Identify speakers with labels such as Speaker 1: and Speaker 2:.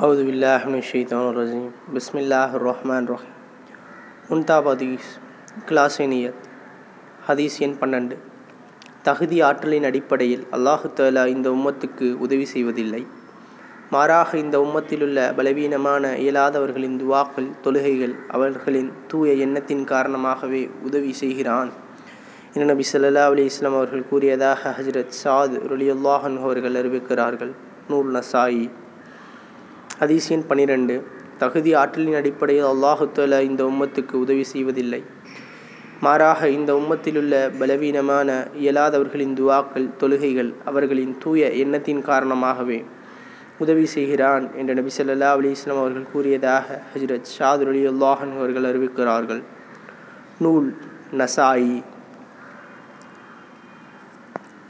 Speaker 1: அவுது வில்லாஹ் ஷெய்தான் ரஜீம் பிஸ்மில்லாஹ் अउज़बिल्लाशैतरजीम பிஸ்மில்லாஹிர்ரஹ்மான் முன்தாப் ஹதீஸ் கிளாசேனியத் ஹதீஸ் எண் பன்னெண்டு. தகுதி ஆற்றலின் அடிப்படையில் அல்லாஹு தாலா இந்த உம்மத்துக்கு உதவி செய்வதில்லை. மாறாக இந்த உம்மத்திலுள்ள பலவீனமான இயலாதவர்களின் துவாக்கள் தொழுகைகள் அவர்களின் தூய எண்ணத்தின் காரணமாகவே உதவி செய்கிறான். என நபி சொல்லல்லா அலி இஸ்லாம் அவர்கள் கூறியதாக ஹஜ்ரத் சாத் ரொலியுல்லாஹன் அவர்கள் அறிவிக்கிறார்கள். நூல் நசாயி. ஹதீஸ் எண் தகுதி ஆற்றலின் அடிப்படையில் அல்லாஹு தாலா இந்த உம்மத்துக்கு உதவி செய்வதில்லை. மாறாக இந்த உம்மத்திலுள்ள பலவீனமான இயலாதவர்களின் துவாக்கள் தொழுகைகள் அவர்களின் தூய எண்ணத்தின் காரணமாகவே உதவி செய்கிறான் என்று நபி ஸல்லல்லாஹு அலி இஸ்லாம் அவர்கள் கூறியதாக ஹஜ்ரத் ஷாத் அலி அல்லாஹன் அவர்கள் அறிவிக்கிறார்கள். நூல் நசாயி.